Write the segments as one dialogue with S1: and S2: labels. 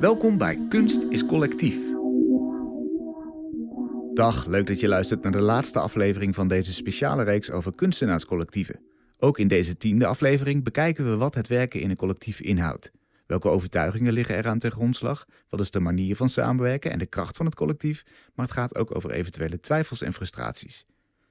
S1: Welkom bij Kunst is Collectief. Dag, leuk dat je luistert naar de laatste aflevering van deze speciale reeks over kunstenaarscollectieven. Ook in deze tiende aflevering bekijken we wat het werken in een collectief inhoudt. Welke overtuigingen liggen eraan ten grondslag? Wat is de manier van samenwerken en de kracht van het collectief? Maar het gaat ook over eventuele twijfels en frustraties.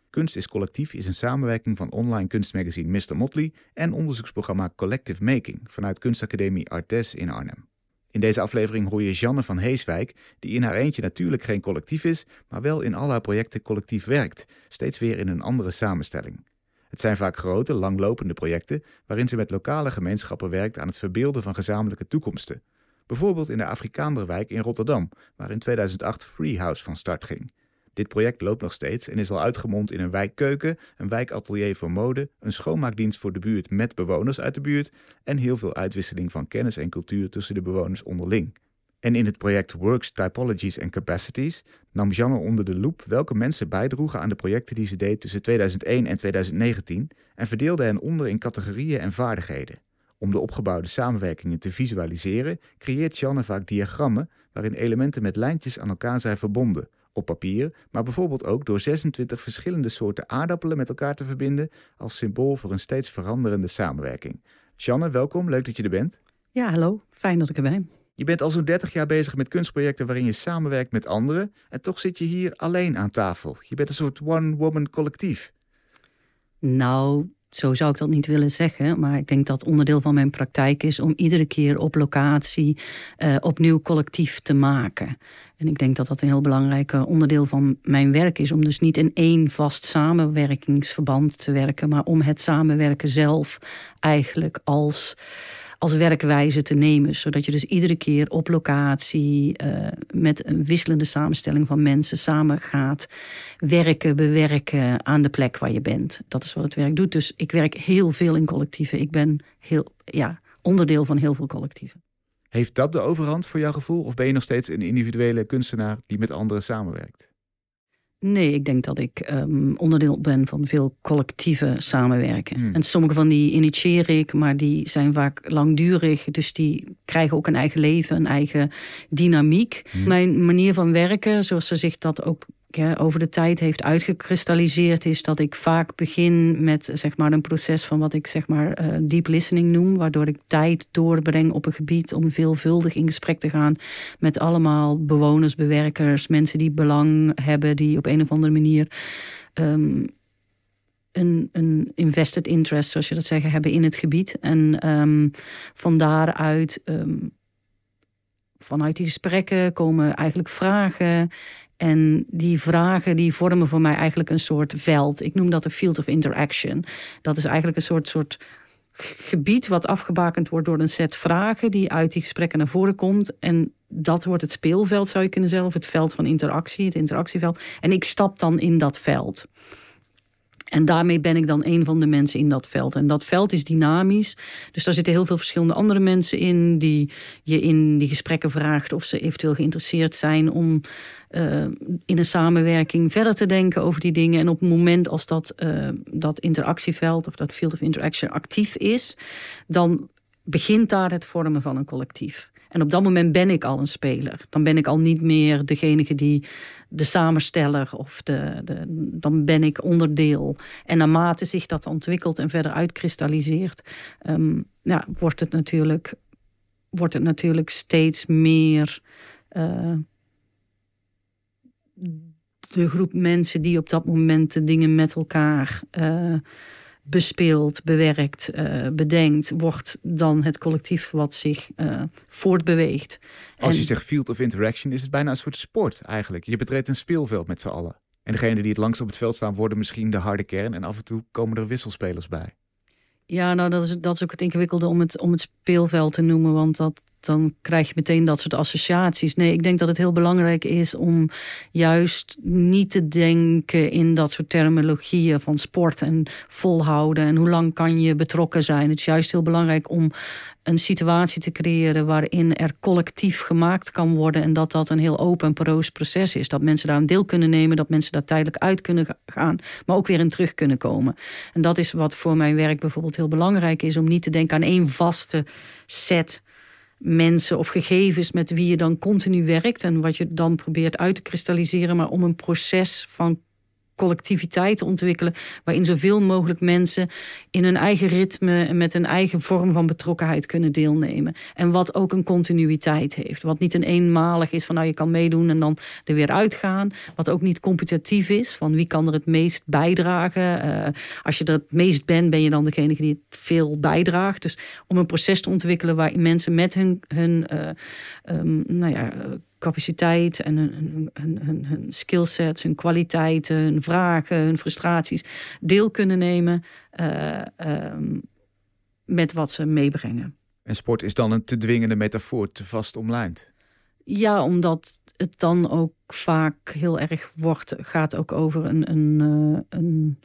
S1: Kunst is Collectief is een samenwerking van online kunstmagazine Mr. Motley en onderzoeksprogramma Collective Making vanuit Kunstacademie Artes in Arnhem. In deze aflevering hoor je Janne van Heeswijk, die in haar eentje natuurlijk geen collectief is, maar wel in al haar projecten collectief werkt, steeds weer in een andere samenstelling. Het zijn vaak grote, langlopende projecten waarin ze met lokale gemeenschappen werkt aan het verbeelden van gezamenlijke toekomsten. Bijvoorbeeld in de Afrikaanderwijk in Rotterdam, waar in 2008 Freehouse van start ging. Dit project loopt nog steeds en is al uitgemond in een wijkkeuken, een wijkatelier voor mode, een schoonmaakdienst voor de buurt met bewoners uit de buurt en heel veel uitwisseling van kennis en cultuur tussen de bewoners onderling. En in het project Works, Typologies and Capacities nam Janne onder de loep welke mensen bijdroegen aan de projecten die ze deed tussen 2001 en 2019 en verdeelde hen onder in categorieën en vaardigheden. Om de opgebouwde samenwerkingen te visualiseren, creëert Janne vaak diagrammen waarin elementen met lijntjes aan elkaar zijn verbonden, op papier, maar bijvoorbeeld ook door 26 verschillende soorten aardappelen met elkaar te verbinden als symbool voor een steeds veranderende samenwerking. Janne, welkom, leuk dat je er bent.
S2: Ja, hallo, fijn dat ik er ben.
S1: Je bent al zo'n 30 jaar bezig met kunstprojecten waarin je samenwerkt met anderen en toch zit je hier alleen aan tafel. Je bent een soort one-woman collectief.
S2: Nou, zo zou ik dat niet willen zeggen. Maar ik denk dat onderdeel van mijn praktijk is om iedere keer op locatie uh, opnieuw collectief te maken. En ik denk dat dat een heel belangrijk onderdeel van mijn werk is. Om dus niet in één vast samenwerkingsverband te werken, maar om het samenwerken zelf eigenlijk als als werkwijze te nemen. Zodat je dus iedere keer op locatie uh, met een wisselende samenstelling van mensen samen gaat werken, bewerken aan de plek waar je bent. Dat is wat het werk doet. Dus ik werk heel veel in collectieven. Ik ben heel, ja, onderdeel van heel veel collectieven.
S1: Heeft dat de overhand voor jouw gevoel? Of ben je nog steeds een individuele kunstenaar die met anderen samenwerkt?
S2: Nee, ik denk dat ik um, onderdeel ben van veel collectieve samenwerken. Hmm. En sommige van die initieer ik, maar die zijn vaak langdurig. Dus die krijgen ook een eigen leven, een eigen dynamiek. Hmm. Mijn manier van werken, zoals ze zich dat ook over de tijd heeft uitgekristalliseerd, is dat ik vaak begin met zeg maar, een proces van wat ik zeg maar, uh, deep listening noem, waardoor ik tijd doorbreng op een gebied om veelvuldig in gesprek te gaan met allemaal bewoners, bewerkers, mensen die belang hebben, die op een of andere manier um, een, een invested interest, zoals je dat zeggen, hebben in het gebied. En um, van daaruit. Um, vanuit die gesprekken komen eigenlijk vragen. En die vragen die vormen voor mij eigenlijk een soort veld. Ik noem dat een field of interaction. Dat is eigenlijk een soort, soort gebied wat afgebakend wordt door een set vragen die uit die gesprekken naar voren komt. En dat wordt het speelveld, zou je kunnen zeggen, het veld van interactie, het interactieveld. En ik stap dan in dat veld. En daarmee ben ik dan een van de mensen in dat veld. En dat veld is dynamisch. Dus daar zitten heel veel verschillende andere mensen in die je in die gesprekken vraagt of ze eventueel geïnteresseerd zijn om uh, in een samenwerking verder te denken over die dingen. En op het moment als dat, uh, dat interactieveld of dat field of interaction actief is, dan begint daar het vormen van een collectief. En op dat moment ben ik al een speler. Dan ben ik al niet meer degene die de samensteller of de, de, dan ben ik onderdeel. En naarmate zich dat ontwikkelt en verder uitkristalliseert, um, ja, wordt, het natuurlijk, wordt het natuurlijk steeds meer uh, de groep mensen die op dat moment de dingen met elkaar. Uh, bespeelt, bewerkt, uh, bedenkt, wordt dan het collectief wat zich uh, voortbeweegt.
S1: Als je zegt field of interaction, is het bijna een soort sport eigenlijk. Je betreedt een speelveld met z'n allen. En degenen die het langst op het veld staan, worden misschien de harde kern. En af en toe komen er wisselspelers bij.
S2: Ja, nou, dat is, dat is ook het ingewikkelde om het, om het speelveld te noemen. Want dat, dan krijg je meteen dat soort associaties. Nee, ik denk dat het heel belangrijk is om juist niet te denken in dat soort terminologieën van sport en volhouden en hoe lang kan je betrokken zijn. Het is juist heel belangrijk om een situatie te creëren waarin er collectief gemaakt kan worden en dat dat een heel open en poroos proces is. Dat mensen daar een deel kunnen nemen, dat mensen daar tijdelijk uit kunnen gaan, maar ook weer in terug kunnen komen. En dat is wat voor mijn werk bijvoorbeeld heel belangrijk is, om niet te denken aan één vaste set mensen of gegevens met wie je dan continu werkt en wat je dan probeert uit te kristalliseren, maar om een proces van collectiviteit te ontwikkelen. Waarin zoveel mogelijk mensen in hun eigen ritme en met een eigen vorm van betrokkenheid kunnen deelnemen. En wat ook een continuïteit heeft. Wat niet een eenmalig is van nou je kan meedoen en dan er weer uitgaan. Wat ook niet competitief is van wie kan er het meest bijdragen. Uh, als je er het meest bent, ben je dan degene die het veel bijdraagt. Dus om een proces te ontwikkelen waarin mensen met hun, hun uh, um, nou ja, capaciteit en hun, hun, hun, hun skillsets, hun kwaliteiten, hun vragen, hun frustraties deel kunnen nemen uh, um, met wat ze meebrengen.
S1: En sport is dan een te dwingende metafoor, te vast omlijnd.
S2: Ja, omdat het dan ook vaak heel erg wordt, gaat ook over een, een, uh, een,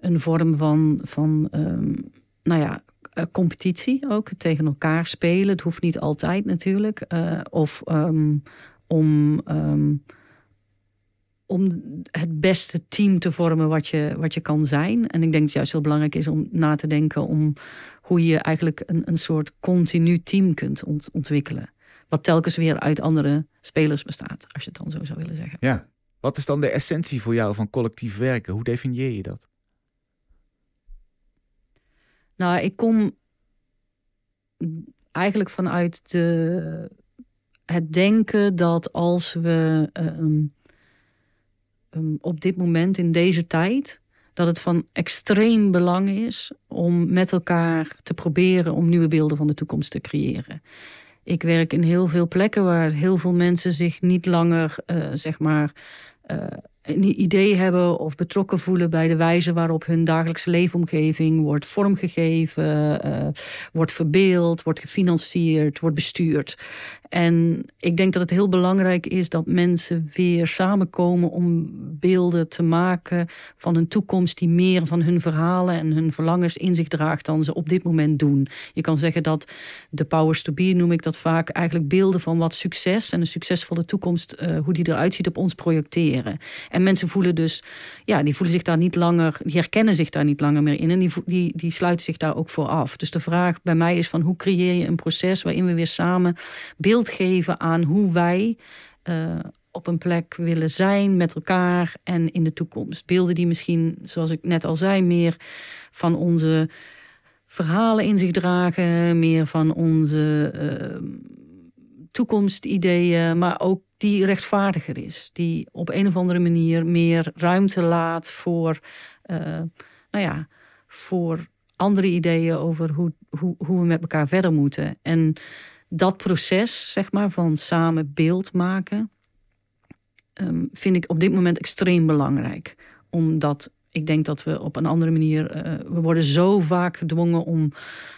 S2: een vorm van, van um, nou ja, uh, competitie ook, tegen elkaar spelen. Het hoeft niet altijd natuurlijk. Uh, of um, om, um, om het beste team te vormen wat je, wat je kan zijn. En ik denk dat het juist heel belangrijk is om na te denken om hoe je eigenlijk een, een soort continu team kunt ont ontwikkelen. Wat telkens weer uit andere spelers bestaat, als je het dan zo zou willen zeggen.
S1: Ja. Wat is dan de essentie voor jou van collectief werken? Hoe definieer je dat?
S2: Nou, ik kom eigenlijk vanuit de, het denken dat als we um, um, op dit moment in deze tijd, dat het van extreem belang is om met elkaar te proberen om nieuwe beelden van de toekomst te creëren. Ik werk in heel veel plekken waar heel veel mensen zich niet langer, uh, zeg maar, uh, een idee hebben of betrokken voelen bij de wijze waarop hun dagelijkse leefomgeving wordt vormgegeven, uh, wordt verbeeld, wordt gefinancierd, wordt bestuurd. En ik denk dat het heel belangrijk is dat mensen weer samenkomen om beelden te maken van een toekomst die meer van hun verhalen en hun verlangens in zich draagt dan ze op dit moment doen. Je kan zeggen dat de powers to be, noem ik dat vaak, eigenlijk beelden van wat succes en een succesvolle toekomst, uh, hoe die eruit ziet, op ons projecteren. En mensen voelen dus, ja, die voelen zich daar niet langer, die herkennen zich daar niet langer meer in en die, die, die sluiten zich daar ook voor af. Dus de vraag bij mij is van hoe creëer je een proces waarin we weer samen beelden geven aan hoe wij uh, op een plek willen zijn met elkaar en in de toekomst. Beelden die misschien, zoals ik net al zei, meer van onze verhalen in zich dragen, meer van onze uh, toekomstideeën, maar ook die rechtvaardiger is. Die op een of andere manier meer ruimte laat voor, uh, nou ja, voor andere ideeën over hoe, hoe, hoe we met elkaar verder moeten. En dat proces, zeg maar, van samen beeld maken, um, vind ik op dit moment extreem belangrijk. Omdat ik denk dat we op een andere manier. Uh, we worden zo vaak gedwongen om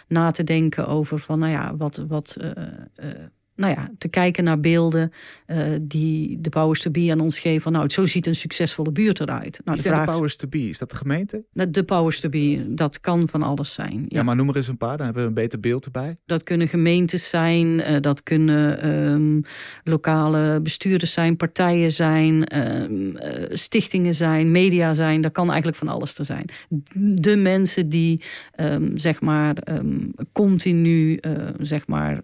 S2: na te denken over van, nou ja, wat. wat uh, uh, nou ja, te kijken naar beelden uh, die de powers to be aan ons geven. Van, nou, zo ziet een succesvolle buurt eruit. Nou,
S1: de, vraag, de powers to be? Is dat de gemeente?
S2: De powers to be, dat kan van alles zijn. Ja,
S1: ja maar noem er eens een paar, dan hebben we een beter beeld erbij.
S2: Dat kunnen gemeentes zijn, uh, dat kunnen um, lokale bestuurders zijn, partijen zijn, um, uh, stichtingen zijn, media zijn. Dat kan eigenlijk van alles te zijn. De mensen die, um, zeg maar, continu, zeg maar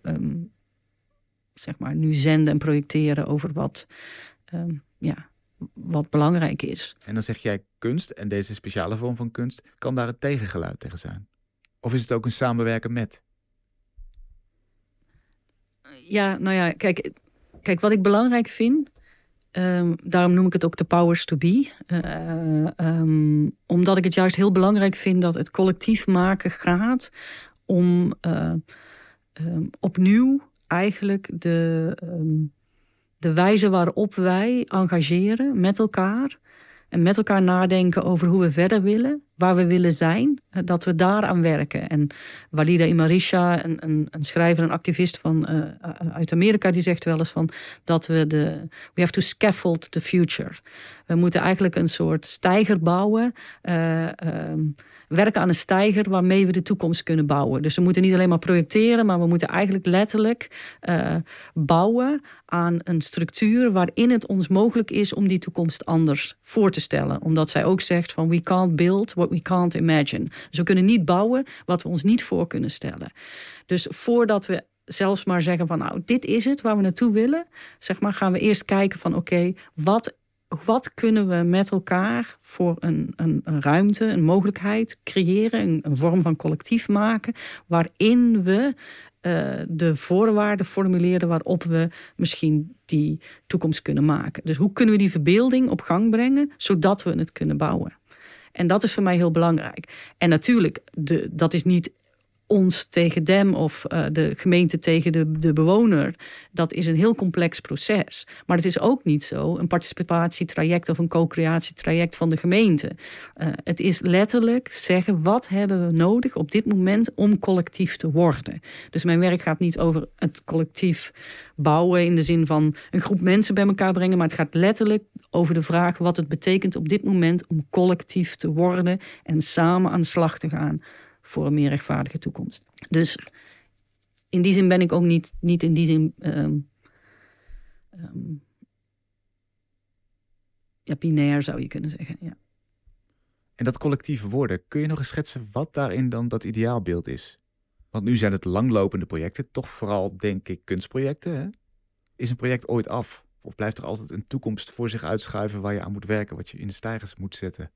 S2: zeg maar, nu zenden en projecteren over wat, um, ja, wat belangrijk is.
S1: En dan zeg jij kunst en deze speciale vorm van kunst kan daar het tegengeluid tegen zijn? Of is het ook een samenwerken met?
S2: Ja, nou ja, kijk, kijk wat ik belangrijk vind. Um, daarom noem ik het ook de powers to be. Uh, um, omdat ik het juist heel belangrijk vind dat het collectief maken gaat om uh, um, opnieuw eigenlijk de, um, de wijze waarop wij engageren met elkaar. En met elkaar nadenken over hoe we verder willen, waar we willen zijn, eh, dat we daaraan werken. En Walida Imarisha, een, een, schrijver en activist van, uh, uit Amerika, die zegt wel eens van dat we de. We have to scaffold the future. We moeten eigenlijk een soort stijger bouwen. Um, werken aan een stijger waarmee we de toekomst kunnen bouwen. Dus we moeten niet alleen maar projecteren, maar we moeten eigenlijk letterlijk bouwen aan een structuur waarin het ons mogelijk is om die toekomst anders voor te stellen. Omdat zij ook zegt van we can't build we can't imagine. Dus we kunnen niet bouwen wat we ons niet voor kunnen stellen. Dus voordat we zelfs maar zeggen van nou, dit is het waar we naartoe willen. Zeg maar, gaan we eerst kijken van oké, wat, wat kunnen we met elkaar voor een, een, een ruimte, een mogelijkheid creëren, een, vorm van collectief maken, waarin we uh, de voorwaarden formuleren waarop we misschien die toekomst kunnen maken. Dus hoe kunnen we die verbeelding op gang brengen, zodat we het kunnen bouwen? En dat is voor mij heel belangrijk. En natuurlijk, de, dat is niet ons tegen dem of uh, de gemeente tegen de, de bewoner. Dat is een heel complex proces. Maar het is ook niet zo een participatietraject of een co-creatietraject van de gemeente. Uh, het is letterlijk zeggen wat hebben we nodig op dit moment om collectief te worden. Dus mijn werk gaat niet over het collectief bouwen in de zin van een groep mensen bij elkaar brengen, maar het gaat letterlijk over de vraag wat het betekent op dit moment om collectief te worden en samen aan de slag te gaan voor een meer rechtvaardige toekomst. Dus in die zin ben ik ook niet, niet in die zin. Um, um, ja, binair zou je kunnen zeggen. Ja.
S1: En dat collectieve worden, kun je nog eens schetsen wat daarin dan dat ideaalbeeld is? Want nu zijn het langlopende projecten, toch vooral denk ik kunstprojecten. Hè? Is een project ooit af? Of blijft er altijd een toekomst voor zich uitschuiven waar je aan moet werken, wat je in de stijgers moet zetten?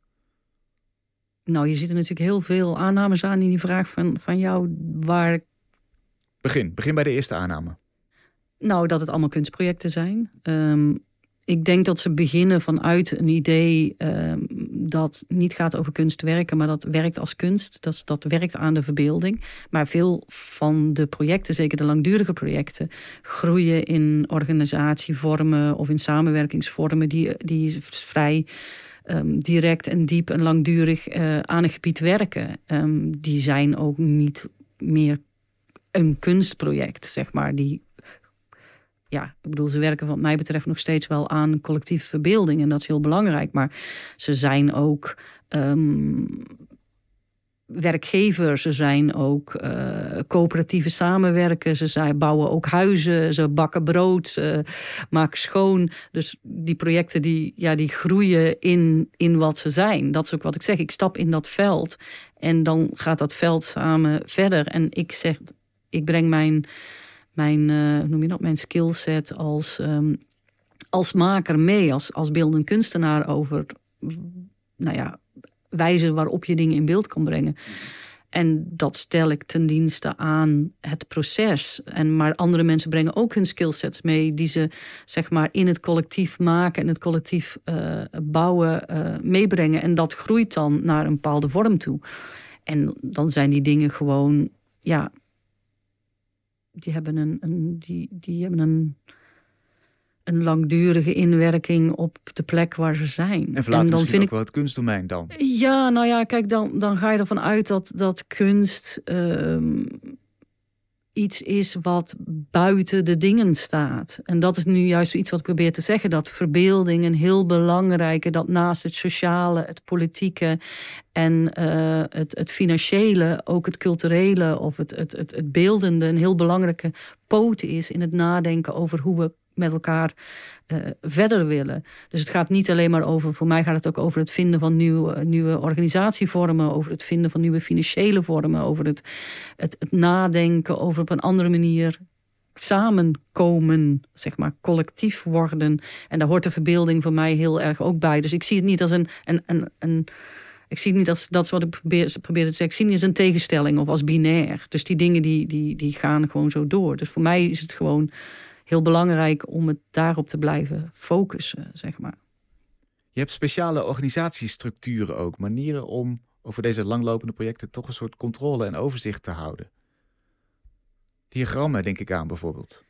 S2: Nou, je ziet er natuurlijk heel veel aannames aan in die vraag van, van jou. Waar...
S1: Begin, begin bij de eerste aanname.
S2: Nou, dat het allemaal kunstprojecten zijn. Um, ik denk dat ze beginnen vanuit een idee um, dat niet gaat over kunstwerken, maar dat werkt als kunst. Dat, dat werkt aan de verbeelding. Maar veel van de projecten, zeker de langdurige projecten, groeien in organisatievormen of in samenwerkingsvormen die, die vrij um, direct en diep en langdurig uh, aan een gebied werken. Um, die zijn ook niet meer een kunstproject, zeg maar. Die, ja, ik bedoel, ze werken wat mij betreft nog steeds wel aan collectieve verbeelding. En dat is heel belangrijk. Maar ze zijn ook um, werkgevers, ze zijn ook uh, coöperatieve samenwerken, ze zijn, bouwen ook huizen, ze bakken brood, ze maken schoon. Dus die projecten die, ja, die groeien in, in wat ze zijn. Dat is ook wat ik zeg. Ik stap in dat veld en dan gaat dat veld samen verder. En ik zeg, ik breng mijn, mijn uh, noem je dat, mijn skillset als, um, als maker mee, als, als beeldend kunstenaar over nou ja, wijze waarop je dingen in beeld kan brengen. En dat stel ik ten dienste aan het proces. En maar andere mensen brengen ook hun skillsets mee, die ze zeg maar in het collectief maken en het collectief uh, bouwen uh, meebrengen. En dat groeit dan naar een bepaalde vorm toe. En dan zijn die dingen gewoon, ja, die hebben een die, die hebben een een langdurige inwerking op de plek waar ze zijn.
S1: En verlaten en dan vind ik wel het kunstdomein dan?
S2: Ja, nou ja, kijk, dan, dan ga je ervan uit dat, dat kunst um, iets is wat buiten de dingen staat. En dat is nu juist iets wat ik probeer te zeggen. Dat verbeelding een heel belangrijke, dat naast het sociale, het politieke en uh, het, het financiële, ook het culturele of het, het, het, het beeldende een heel belangrijke poot is in het nadenken over hoe we met elkaar uh, verder willen. Dus het gaat niet alleen maar over, voor mij gaat het ook over het vinden van nieuwe, nieuwe organisatievormen, over het vinden van nieuwe financiële vormen, over het, het, nadenken over op een andere manier samenkomen, zeg maar, collectief worden. En daar hoort de verbeelding voor mij heel erg ook bij. Dus ik zie het niet als een. een, een, een ik zie het niet als dat wat ik probeer, probeer te zeggen. Ik zie niet als een tegenstelling of als binair. Dus die dingen die, die, die gaan gewoon zo door. Dus voor mij is het gewoon heel belangrijk om het daarop te blijven focussen, zeg maar.
S1: Je hebt speciale organisatiestructuren ook, manieren om over deze langlopende projecten toch een soort controle en overzicht te houden. Diagrammen denk ik aan bijvoorbeeld.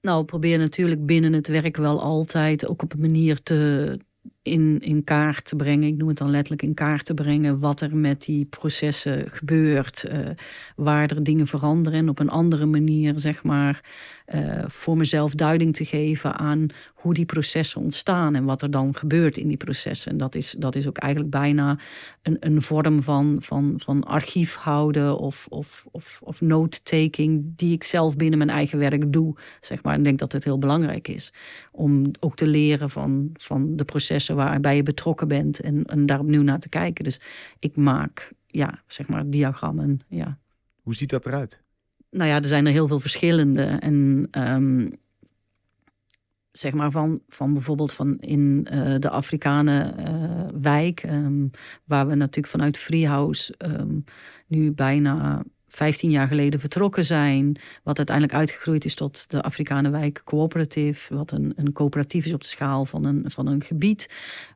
S2: Nou, probeer natuurlijk binnen het werk wel altijd ook op een manier te, in, in kaart te brengen. Ik noem het dan letterlijk in kaart te brengen wat er met die processen gebeurt. Uh, waar er dingen veranderen en op een andere manier, zeg maar, uh, voor mezelf duiding te geven aan hoe die processen ontstaan en wat er dan gebeurt in die processen. En dat is, dat is ook eigenlijk bijna een, een vorm van, van, van archief houden of, of, of, of note-taking die ik zelf binnen mijn eigen werk doe. Zeg maar. En ik denk dat het heel belangrijk is om ook te leren van, van de processen waarbij je betrokken bent en, en daar opnieuw naar te kijken. Dus ik maak ja, zeg maar diagrammen. Ja.
S1: Hoe ziet dat eruit?
S2: nou ja, er zijn er heel veel verschillende. En ehm, zeg maar van, van bijvoorbeeld van in uh, de Afrikanen uh, wijk, um, waar we natuurlijk vanuit Freehouse um, nu bijna 15 jaar geleden vertrokken zijn. Wat uiteindelijk uitgegroeid is tot de Afrikanenwijk Cooperative. Wat een, een coöperatief is op de schaal van een, van een gebied.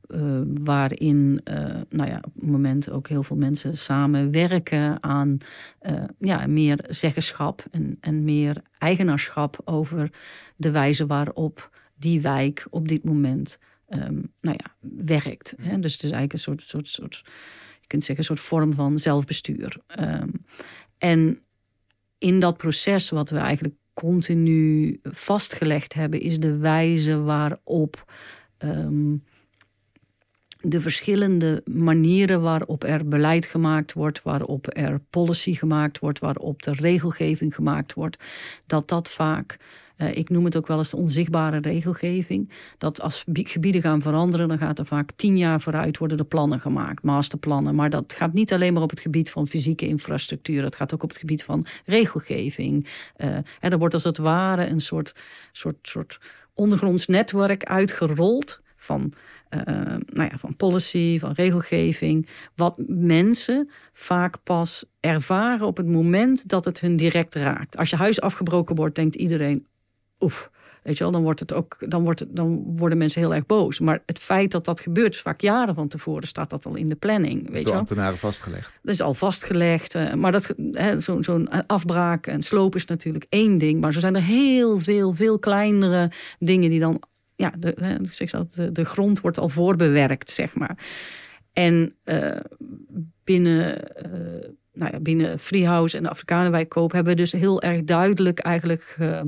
S2: Uh, waarin uh, nou ja, op het moment ook heel veel mensen samenwerken aan uh, ja, meer zeggenschap en, en meer eigenaarschap over de wijze waarop die wijk op dit moment um, nou ja, werkt. Hè? Dus het is eigenlijk een soort, soort, soort, je kunt zeggen, een soort vorm van zelfbestuur. Um, en in dat proces, wat we eigenlijk continu vastgelegd hebben, is de wijze waarop um, de verschillende manieren waarop er beleid gemaakt wordt, waarop er policy gemaakt wordt, waarop de regelgeving gemaakt wordt, dat dat vaak uh, ik noem het ook wel eens de onzichtbare regelgeving. Dat als gebieden gaan veranderen, dan gaat er vaak tien jaar vooruit worden de plannen gemaakt, masterplannen. Maar dat gaat niet alleen maar op het gebied van fysieke infrastructuur. Het gaat ook op het gebied van regelgeving. En er wordt als het ware een soort, soort, soort ondergronds netwerk uitgerold van, uh, nou ja, van policy, van regelgeving. Wat mensen vaak pas ervaren op het moment dat het hun direct raakt. Als je huis afgebroken wordt, denkt iedereen: oef. Weet je wel, dan, wordt het ook, dan, wordt het, dan worden mensen heel erg boos. Maar het feit dat dat gebeurt, is vaak jaren van tevoren staat dat al in de planning. Weet
S1: door
S2: je
S1: ambtenaren vastgelegd.
S2: Dat is al vastgelegd. Uh, maar dat, zo'n zo afbraak en sloop is natuurlijk één ding. Maar zo zijn er heel veel, veel kleinere dingen die dan. Ja, de, de, de grond wordt al voorbewerkt, zeg maar. En uh, binnen. Uh, nou ja, binnen Freehouse en de Afrikanenwijk Koop hebben we dus heel erg duidelijk eigenlijk uh,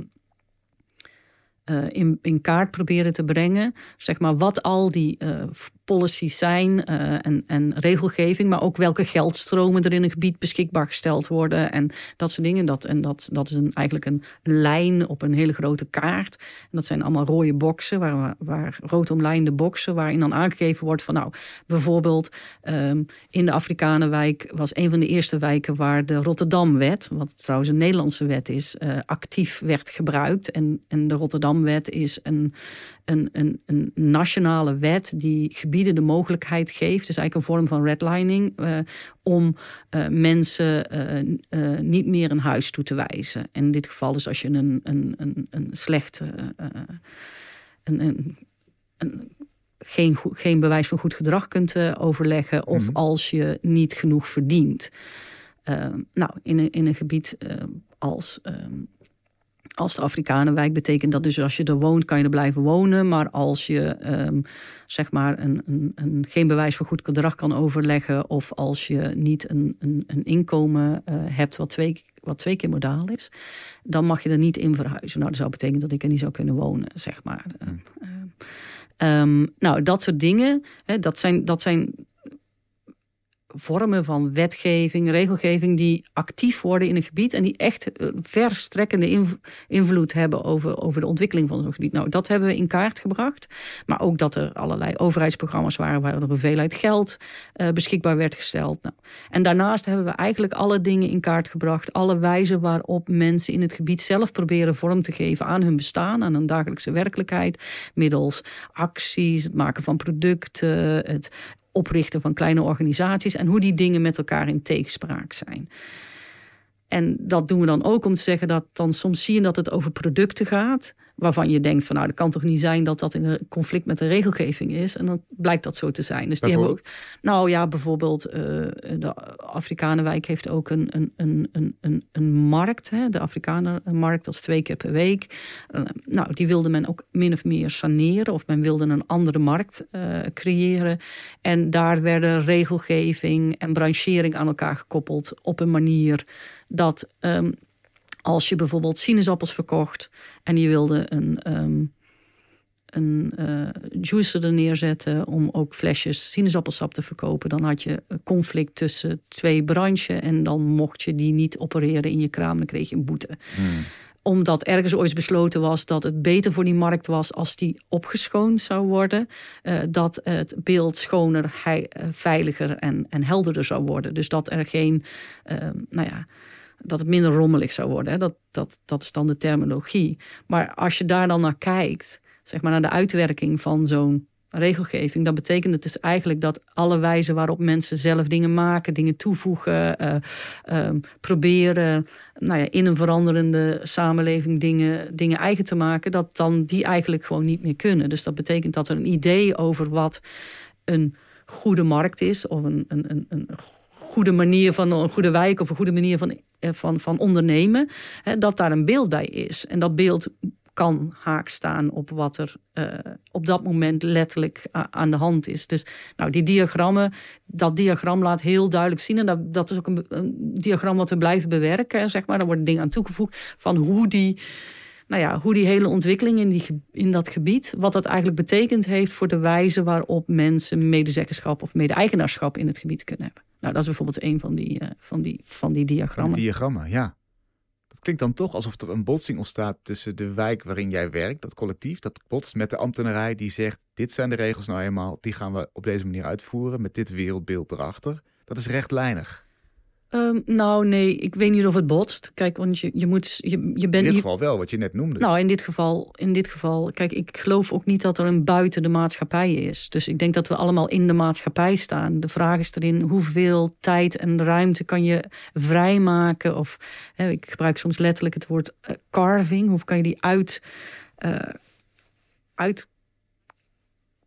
S2: in, in kaart proberen te brengen. Zeg maar wat al die uh, policies zijn uh, en, en regelgeving, maar ook welke geldstromen er in een gebied beschikbaar gesteld worden en dat soort dingen. Dat, en dat, dat is een, eigenlijk een lijn op een hele grote kaart. En dat zijn allemaal rode boxen, waar, waar rood omlijnde boxen, waarin dan aangegeven wordt van nou, bijvoorbeeld um, in de Afrikanenwijk was een van de eerste wijken waar de Rotterdamwet, wat trouwens een Nederlandse wet is, uh, actief werd gebruikt. En, en de Rotterdamwet is een, een, een, een nationale wet die gebieden de mogelijkheid geeft, dus eigenlijk een vorm van redlining, uh, om uh, mensen uh, niet meer een huis toe te wijzen. En in dit geval dus als je een, een, een, een slecht, een, een, een, geen, geen bewijs van goed gedrag kunt overleggen, of mm. als je niet genoeg verdient. nou, in een, in een gebied als als de Afrikanenwijk betekent dat dus als je er woont, kan je er blijven wonen. Maar als je um, zeg maar een, een, een, geen bewijs voor goed gedrag kan overleggen. Of als je niet een, een, een inkomen uh, hebt wat twee, wat twee keer modaal is. Dan mag je er niet in verhuizen. Nou, dat zou betekenen dat ik er niet zou kunnen wonen, zeg maar. Hmm. Um, nou, dat soort dingen, hè, dat, zijn, dat zijn vormen van wetgeving, regelgeving die actief worden in een gebied en die echt eh, verstrekkende invloed hebben over, over de ontwikkeling van zo'n gebied. Nou, dat hebben we in kaart gebracht. Maar ook dat er allerlei overheidsprogramma's waren waar er een hoeveelheid geld uh, beschikbaar werd gesteld. Nou, en daarnaast hebben we eigenlijk alle dingen in kaart gebracht, alle wijzen waarop mensen in het gebied zelf proberen vorm te geven aan hun bestaan, aan hun dagelijkse werkelijkheid, middels acties, het maken van producten, het oprichten van kleine organisaties en hoe die dingen met elkaar in tegenspraak zijn. En dat doen we dan ook om te zeggen dat dan soms zie je dat het over producten gaat waarvan je denkt van nou, dat kan toch niet zijn dat dat in een conflict met de regelgeving is. En dan blijkt dat zo te zijn. Dus die hebben ook, nou ja, bijvoorbeeld uh, de Afrikanenwijk heeft ook een, een, een, een, een markt, hè, de Afrikanenmarkt, dat is twee keer per week. Uh, nou, die wilde men ook min of meer saneren of men wilde een andere markt uh, creëren. En daar werden regelgeving en branchering aan elkaar gekoppeld op een manier dat um, als je bijvoorbeeld sinaasappels verkocht en je wilde een, um, een uh, juicer er neerzetten om ook flesjes sinaasappelsap te verkopen, dan had je een conflict tussen twee branchen en dan mocht je die niet opereren in je kraam, dan kreeg je een boete. Hmm. Omdat ergens ooit besloten was dat het beter voor die markt was als die opgeschoond zou worden. Uh, dat het beeld schoner, hij, uh, veiliger en, en helderder zou worden. Dus dat er geen, nou ja, dat het minder rommelig zou worden. Hè? Dat, dat, dat is dan de terminologie. Maar als je daar dan naar kijkt, zeg maar naar de uitwerking van zo'n regelgeving, dan betekent het dus eigenlijk dat alle wijzen waarop mensen zelf dingen maken, dingen toevoegen, uh, uh, proberen nou ja, in een veranderende samenleving dingen, dingen eigen te maken, dat dan die eigenlijk gewoon niet meer kunnen. Dus dat betekent dat er een idee over wat een goede markt is, of een, een, een, een goede manier van een goede wijk of een goede manier van, eh, van, van ondernemen, hè, dat daar een beeld bij is. En dat beeld kan haak staan op wat er uh, op dat moment letterlijk aan de hand is. Dus nou, die diagrammen, dat diagram laat heel duidelijk zien. En dat, dat is ook een, een diagram wat we blijven bewerken. Zeg maar. Daar worden dingen aan toegevoegd van hoe die nou ja, hoe die hele ontwikkeling in, die, in dat gebied, wat dat eigenlijk betekend heeft voor de wijze waarop mensen medezeggenschap of mede-eigenaarschap in het gebied kunnen hebben. Nou, dat is bijvoorbeeld een van die, uh, van die, van die diagrammen.
S1: diagrammen, ja. Het klinkt dan toch alsof er een botsing ontstaat tussen de wijk waarin jij werkt, dat collectief, dat botst met de ambtenarij die zegt: dit zijn de regels nou eenmaal, die gaan we op deze manier uitvoeren met dit wereldbeeld erachter. Dat is rechtlijnig.
S2: Um, nou, nee, ik weet niet of het botst. Kijk, want je, je moet. Je, je bent
S1: in dit geval wel, wat je net noemde.
S2: Nou, in dit geval, in dit geval. Kijk, ik geloof ook niet dat er een buiten de maatschappij is. Dus ik denk dat we allemaal in de maatschappij staan. De vraag is erin hoeveel tijd en ruimte kan je vrijmaken. Of hè, ik gebruik soms letterlijk het woord uh, carving. Hoe kan je die uit. Uh, uit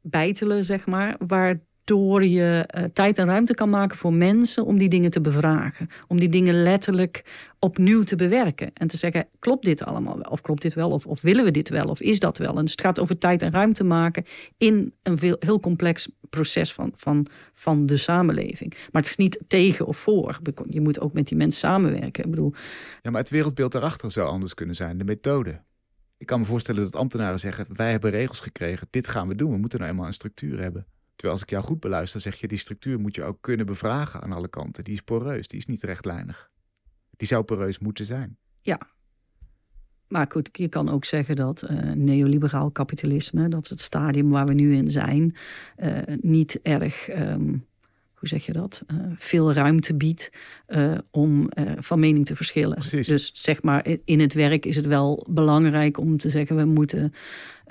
S2: bijtelen, zeg maar. Waar door je uh, tijd en ruimte kan maken voor mensen om die dingen te bevragen. Om die dingen letterlijk opnieuw te bewerken. En te zeggen, klopt dit allemaal wel? Of klopt dit wel? Of, of willen we dit wel? Of is dat wel? En dus het gaat over tijd en ruimte maken in een veel, heel complex proces van, van, van de samenleving. Maar het is niet tegen of voor. Je moet ook met die mensen samenwerken. Ik bedoel...
S1: Ja, maar het wereldbeeld daarachter zou anders kunnen zijn. De methode. Ik kan me voorstellen dat ambtenaren zeggen: wij hebben regels gekregen, dit gaan we doen. We moeten nou eenmaal een structuur hebben. Terwijl als ik jou goed beluister, zeg je die structuur moet je ook kunnen bevragen aan alle kanten. Die is poreus, die is niet rechtlijnig. Die zou poreus moeten zijn.
S2: Ja. Maar goed, je kan ook zeggen dat uh, neoliberaal kapitalisme, dat is het stadium waar we nu in zijn, uh, niet erg ehm, hoe zeg je dat, uh, veel ruimte biedt uh, om uh, van mening te verschillen.
S1: Precies.
S2: Dus zeg maar, in het werk is het wel belangrijk om te zeggen, we moeten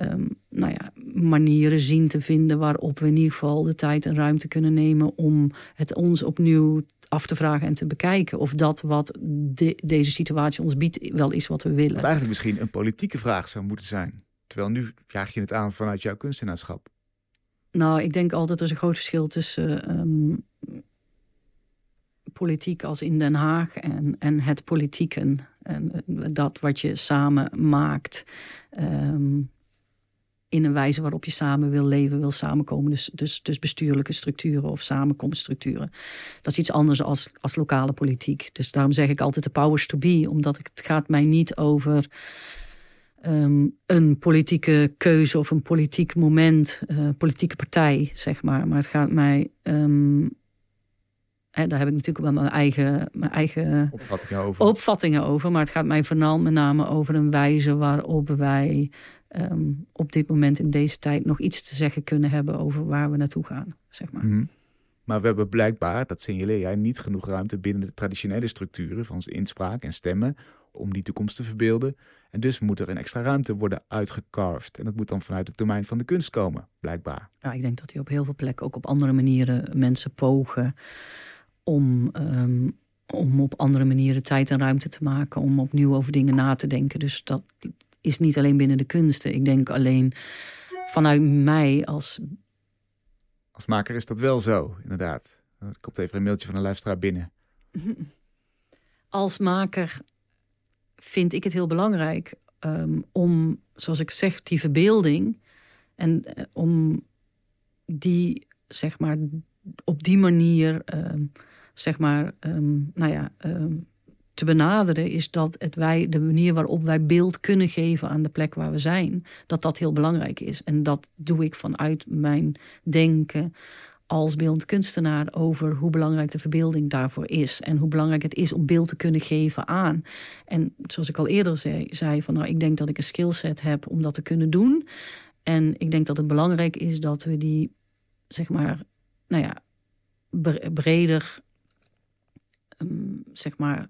S2: um, nou ja, manieren zien te vinden waarop we in ieder geval de tijd en ruimte kunnen nemen om het ons opnieuw af te vragen en te bekijken of dat wat de, deze situatie ons biedt wel is wat we willen.
S1: Wat eigenlijk misschien een politieke vraag zou moeten zijn. Terwijl nu vraag je het aan vanuit jouw kunstenaarschap.
S2: Nou, ik denk altijd er is een groot verschil tussen um, politiek als in Den Haag en, en het politieken. En dat wat je samen maakt. Um, in een wijze waarop je samen wil leven, wil samenkomen. Dus, dus, dus bestuurlijke structuren of samenkomststructuren. Dat is iets anders als, als lokale politiek. Dus daarom zeg ik altijd de powers to be. Omdat het gaat mij niet over um, een politieke keuze of een politiek moment, uh, politieke partij, zeg maar. Maar het gaat mij. Um, hè, daar heb ik natuurlijk wel mijn eigen, mijn eigen
S1: opvattingen, over.
S2: opvattingen over. Maar het gaat mij vooral met name over een wijze waarop wij um, op dit moment in deze tijd nog iets te zeggen kunnen hebben over waar we naartoe gaan. Zeg maar.
S1: Mm -hmm. Maar we hebben blijkbaar, dat signaleer jij, niet genoeg ruimte binnen de traditionele structuren van inspraak en stemmen om die toekomst te verbeelden. En dus moet er een extra ruimte worden uitgecarved. En dat moet dan vanuit het domein van de kunst komen, blijkbaar.
S2: Ja, ik denk dat hij op heel veel plekken ook op andere manieren mensen pogen om, um, om op andere manieren tijd en ruimte te maken, om opnieuw over dingen na te denken. Dus dat is niet alleen binnen de kunsten. Ik denk alleen vanuit mij als.
S1: Als maker is dat wel zo, inderdaad. Er komt even een mailtje van een luisteraar binnen.
S2: Als maker vind ik het heel belangrijk um, om, zoals ik zeg, die verbeelding en uh, om die, zeg maar, op die manier, um, zeg maar, um, nou ja, te benaderen, is dat het wij, de manier waarop wij beeld kunnen geven aan de plek waar we zijn, dat dat heel belangrijk is. En dat doe ik vanuit mijn denken als beeldend kunstenaar over hoe belangrijk de verbeelding daarvoor is. En hoe belangrijk het is om beeld te kunnen geven aan. En zoals ik al eerder zei, zei van nou, ik denk dat ik een skillset heb om dat te kunnen doen. En ik denk dat het belangrijk is dat we die, zeg maar, nou ja, breder, um, zeg maar,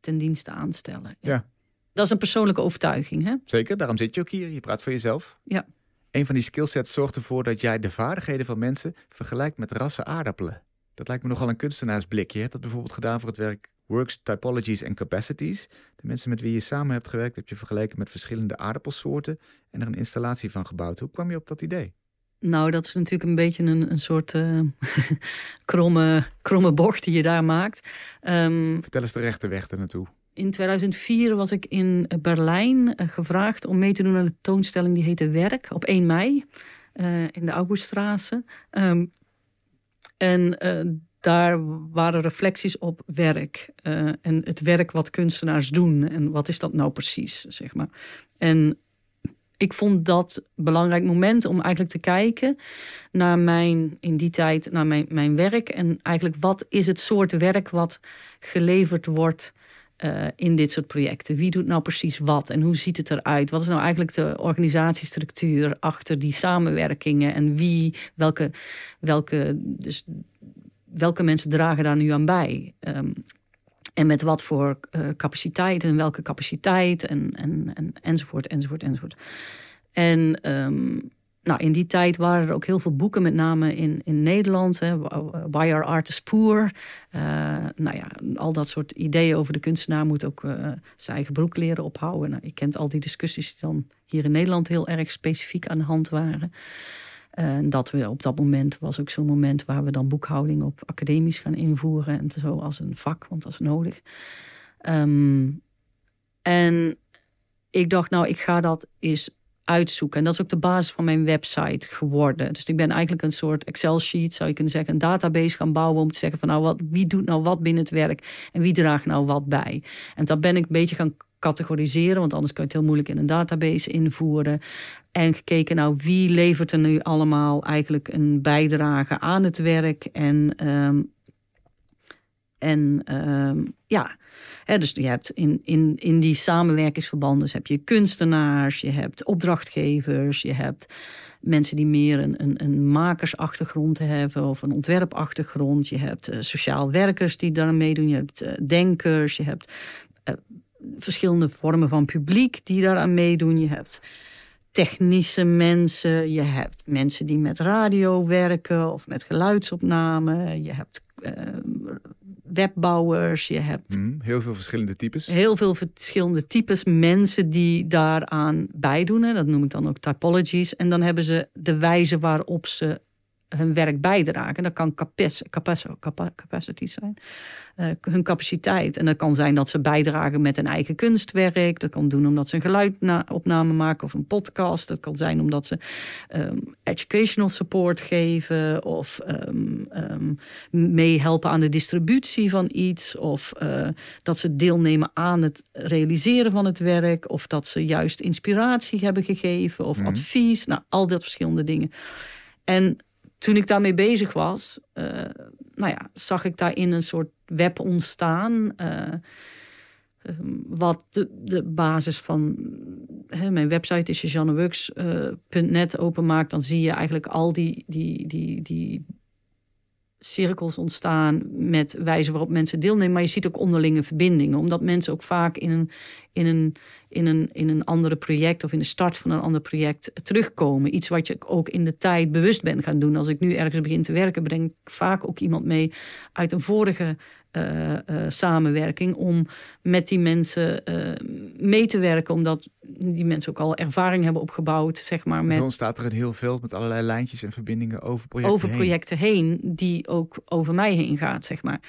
S2: ten dienste aanstellen.
S1: Ja.
S2: Dat is een persoonlijke overtuiging. Hè?
S1: Zeker, daarom zit je ook hier. Je praat voor jezelf.
S2: Ja.
S1: Een van die skillsets zorgt ervoor dat jij de vaardigheden van mensen vergelijkt met rassen aardappelen. Dat lijkt me nogal een kunstenaarsblik. Je hebt dat bijvoorbeeld gedaan voor het werk Works, Typologies en Capacities. De mensen met wie je samen hebt gewerkt heb je vergeleken met verschillende aardappelsoorten en er een installatie van gebouwd. Hoe kwam je op dat idee?
S2: Nou, dat is natuurlijk een beetje een, een soort uh, kromme, kromme bocht die je daar maakt.
S1: Um, Vertel eens de rechte weg er naartoe.
S2: In 2004 was ik in Berlijn uh, gevraagd om mee te doen aan de toonstelling die heette Werk op 1 mei uh, in de Auguststraße. Um, en daar waren reflecties op werk. en het werk wat kunstenaars doen. En wat is dat nou precies, zeg maar. En ik vond dat een belangrijk moment om eigenlijk te kijken naar mijn, in die tijd, naar mijn, mijn werk. En eigenlijk wat is het soort werk wat geleverd wordt uh, in dit soort projecten. Wie doet nou precies wat en hoe ziet het eruit? Wat is nou eigenlijk de organisatiestructuur achter die samenwerkingen? En wie, welke, welke, dus welke mensen dragen daar nu aan bij? Um, en met wat voor uh, capaciteit en welke capaciteit en, en, en, enzovoort, enzovoort, enzovoort. En um, nou, in die tijd waren er ook heel veel boeken, met name in, in Nederland. Hè, Why Are Artists Poor? Uh, nou ja, al dat soort ideeën over de kunstenaar moet ook uh, zijn eigen broek leren ophouden. Nou, je kent al die discussies die dan hier in Nederland heel erg specifiek aan de hand waren. En dat we op dat moment was ook zo'n moment waar we dan boekhouding op academisch gaan invoeren. En zo als een vak, want dat is nodig. Um, en ik dacht, nou, ik ga dat eens uitzoeken. En dat is ook de basis van mijn website geworden. Dus ik ben eigenlijk een soort Excel-sheet, zou je kunnen zeggen, een database gaan bouwen om te zeggen van nou, wat, wie doet nou wat binnen het werk en wie draagt nou wat bij. En dat ben ik een beetje gaan categoriseren, want anders kan je het heel moeilijk in een database invoeren. En gekeken, nou, wie levert er nu allemaal eigenlijk een bijdrage aan het werk? En, um, en um, ja, dus je hebt in, in, in die samenwerkingsverbanden heb je kunstenaars, je hebt opdrachtgevers, je hebt mensen die meer een, een, een makersachtergrond hebben of een ontwerpachtergrond. Je hebt uh, sociaal werkers die daar meedoen, je hebt uh, denkers, je hebt uh, verschillende vormen van publiek die daaraan meedoen. Je hebt technische mensen, je hebt mensen die met radio werken of met geluidsopname, je hebt webbouwers, je hebt...
S1: Mm, heel veel verschillende types.
S2: Heel veel verschillende types mensen die daaraan bijdoen. Dat noem ik dan ook typologies. En dan hebben ze de wijze waarop ze hun werk bijdragen. Dat kan capacity zijn. Uh, hun capaciteit. En dat kan zijn dat ze bijdragen met een eigen kunstwerk. Dat kan doen omdat ze een geluidopname maken of een podcast. Dat kan zijn omdat ze um, educational support geven of um, um, meehelpen aan de distributie van iets. Of uh, dat ze deelnemen aan het realiseren van het werk. Of dat ze juist inspiratie hebben gegeven of mm. advies. Nou, al dat verschillende dingen. En toen ik daarmee bezig was, uh, nou ja, zag ik daarin een soort web ontstaan. Uh, wat de, basis van hè, mijn website is jannewux.net uh, openmaakt, dan zie je eigenlijk al die, die, die, die cirkels ontstaan met wijze waarop mensen deelnemen. Maar je ziet ook onderlinge verbindingen, omdat mensen ook vaak in een, in een in een, in een andere project of in de start van een ander project terugkomen. Iets wat je ook in de tijd bewust bent gaan doen. Als ik nu ergens begin te werken, breng ik vaak ook iemand mee uit een vorige uh, uh, samenwerking om met die mensen uh, mee te werken, omdat die mensen ook al ervaring hebben opgebouwd, zeg maar. Met,
S1: Zo ontstaat er een heel veld met allerlei lijntjes en verbindingen over projecten
S2: over projecten heen. heen, die ook over mij heen gaat, zeg maar.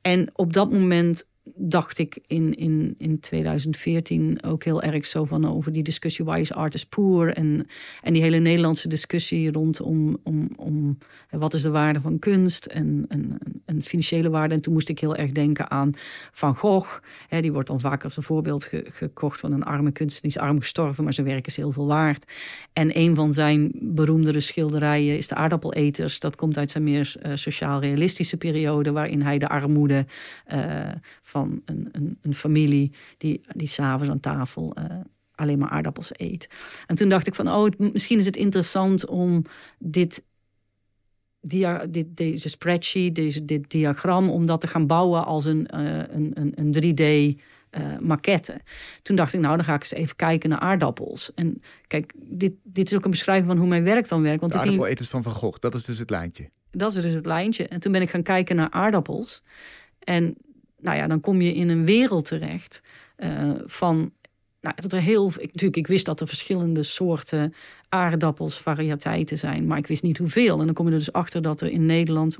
S2: En op dat moment dacht ik in, in, in 2014 ook heel erg zo van over die discussie why is artist poor en, en die hele Nederlandse discussie rondom om, om wat is de waarde van kunst en, en, financiële waarde. En toen moest ik heel erg denken aan Van Gogh. Hè, die wordt dan vaak als een voorbeeld ge, gekocht van een arme kunstenaar. Die is arm gestorven, maar zijn werk is heel veel waard. En een van zijn beroemdere schilderijen is de aardappeleters. Dat komt uit zijn meer uh, sociaal-realistische periode, waarin hij de armoede uh, een, een, een familie die, die s'avonds aan tafel uh, alleen maar aardappels eet. En toen dacht ik van, oh, misschien is het interessant om dit, dia, dit deze spreadsheet, deze, dit diagram, om dat te gaan bouwen als een, uh, een, een, een 3D uh, maquette. Toen dacht ik, nou, dan ga ik eens even kijken naar aardappels. En kijk, dit, dit is ook een beschrijving van hoe mijn werk dan werkt.
S1: Want de aardappeleters van Van Gogh, dat is dus het lijntje.
S2: Dat is dus het lijntje. En toen ben ik gaan kijken naar aardappels. En nou ja, dan kom je in een wereld terecht uh, van nou, dat er heel, ik, natuurlijk, ik wist dat er verschillende soorten aardappels, variëteiten zijn, maar ik wist niet hoeveel. En dan kom je er dus achter dat er in Nederland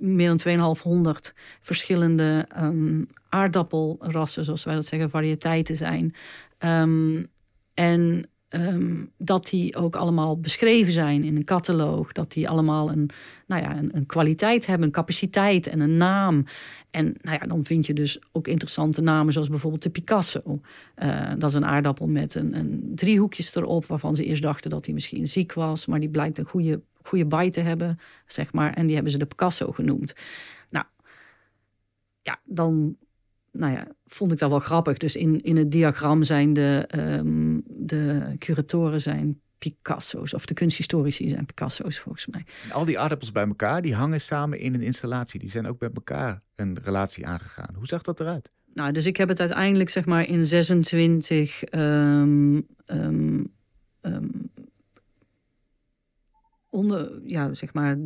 S2: meer dan 2500 verschillende um, aardappelrassen, zoals wij dat zeggen, variëteiten zijn. Um, en um, dat die ook allemaal beschreven zijn in een catalogus. Dat die allemaal een, nou ja, een, een, kwaliteit hebben, een capaciteit en een naam. En nou ja, dan vind je dus ook interessante namen, zoals bijvoorbeeld de Picasso. Uh, dat is een aardappel met een, een driehoekjes erop, waarvan ze eerst dachten dat hij misschien ziek was. Maar die blijkt een goede, goede bite te hebben, zeg maar. En die hebben ze de Picasso genoemd. Nou, ja, dan nou ja, vond ik dat wel grappig. Dus in, in het diagram zijn de, um, de curatoren zijn Picasso's. Of de kunsthistorici zijn Picasso's volgens mij.
S1: Al die aardappels bij elkaar, die hangen samen in een installatie. Die zijn ook bij elkaar een relatie aangegaan. Hoe zag dat eruit?
S2: Nou, dus ik heb het uiteindelijk zeg maar in 26 um, um, onder, ja, zeg maar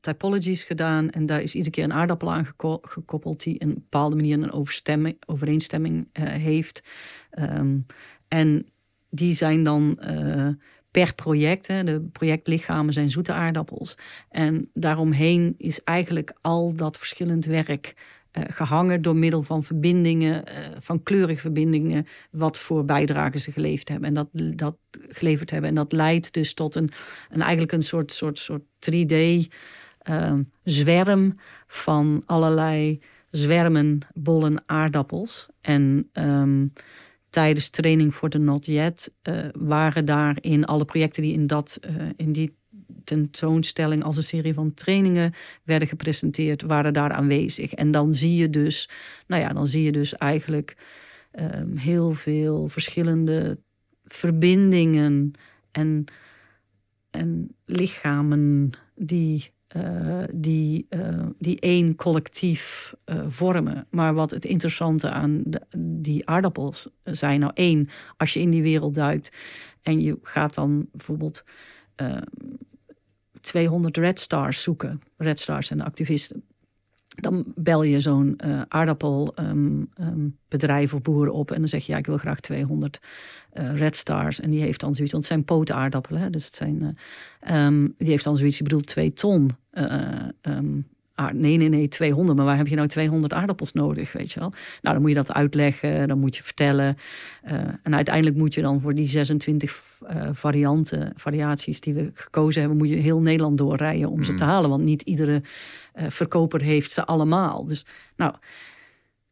S2: typologies gedaan. En daar is iedere keer een aardappel aan gekoppeld die een bepaalde manier een overeenstemming uh, heeft. Um, en die zijn dan uh, per project. Hè, de projectlichamen zijn zoete aardappels. En daaromheen is eigenlijk al dat verschillend werk uh, gehangen door middel van verbindingen, van kleurige verbindingen, wat voor bijdragen ze geleverd hebben. En dat, dat geleverd hebben. En dat leidt dus tot een, een eigenlijk een soort, soort, soort 3D uh, zwerm van allerlei zwermen, bollen, aardappels. En um, tijdens training voor de Not Yet uh, waren daarin alle projecten die in, dat, uh, in die tentoonstelling als een serie van trainingen werden gepresenteerd, waren daar aanwezig. En dan zie je dus, nou ja, dan zie je dus eigenlijk um, heel veel verschillende verbindingen en, en lichamen die uh, die, uh, die één collectief uh, vormen. Maar wat het interessante aan die aardappels zijn, nou één, als je in die wereld duikt en je gaat dan bijvoorbeeld 200 Red Stars zoeken, Red Stars de activisten. Dan bel je zo'n uh, aardappelbedrijf um, um, of boer op en dan zeg je: Ja, ik wil graag 200 uh, Red Stars. En die heeft dan zoiets, want het zijn pootaardappelen. Hè? Dus het zijn, uh, um, die heeft dan zoiets, je bedoelt twee ton. Um, nee, nee, nee, 200. Maar waar heb je nou 200 aardappels nodig, weet je wel? Nou, dan moet je dat uitleggen, dan moet je vertellen. En uiteindelijk moet je dan voor die 26 uh, varianten, variaties die we gekozen hebben, moet je heel Nederland doorrijden om ze te halen. Want niet iedere uh, verkoper heeft ze allemaal. Dus, nou...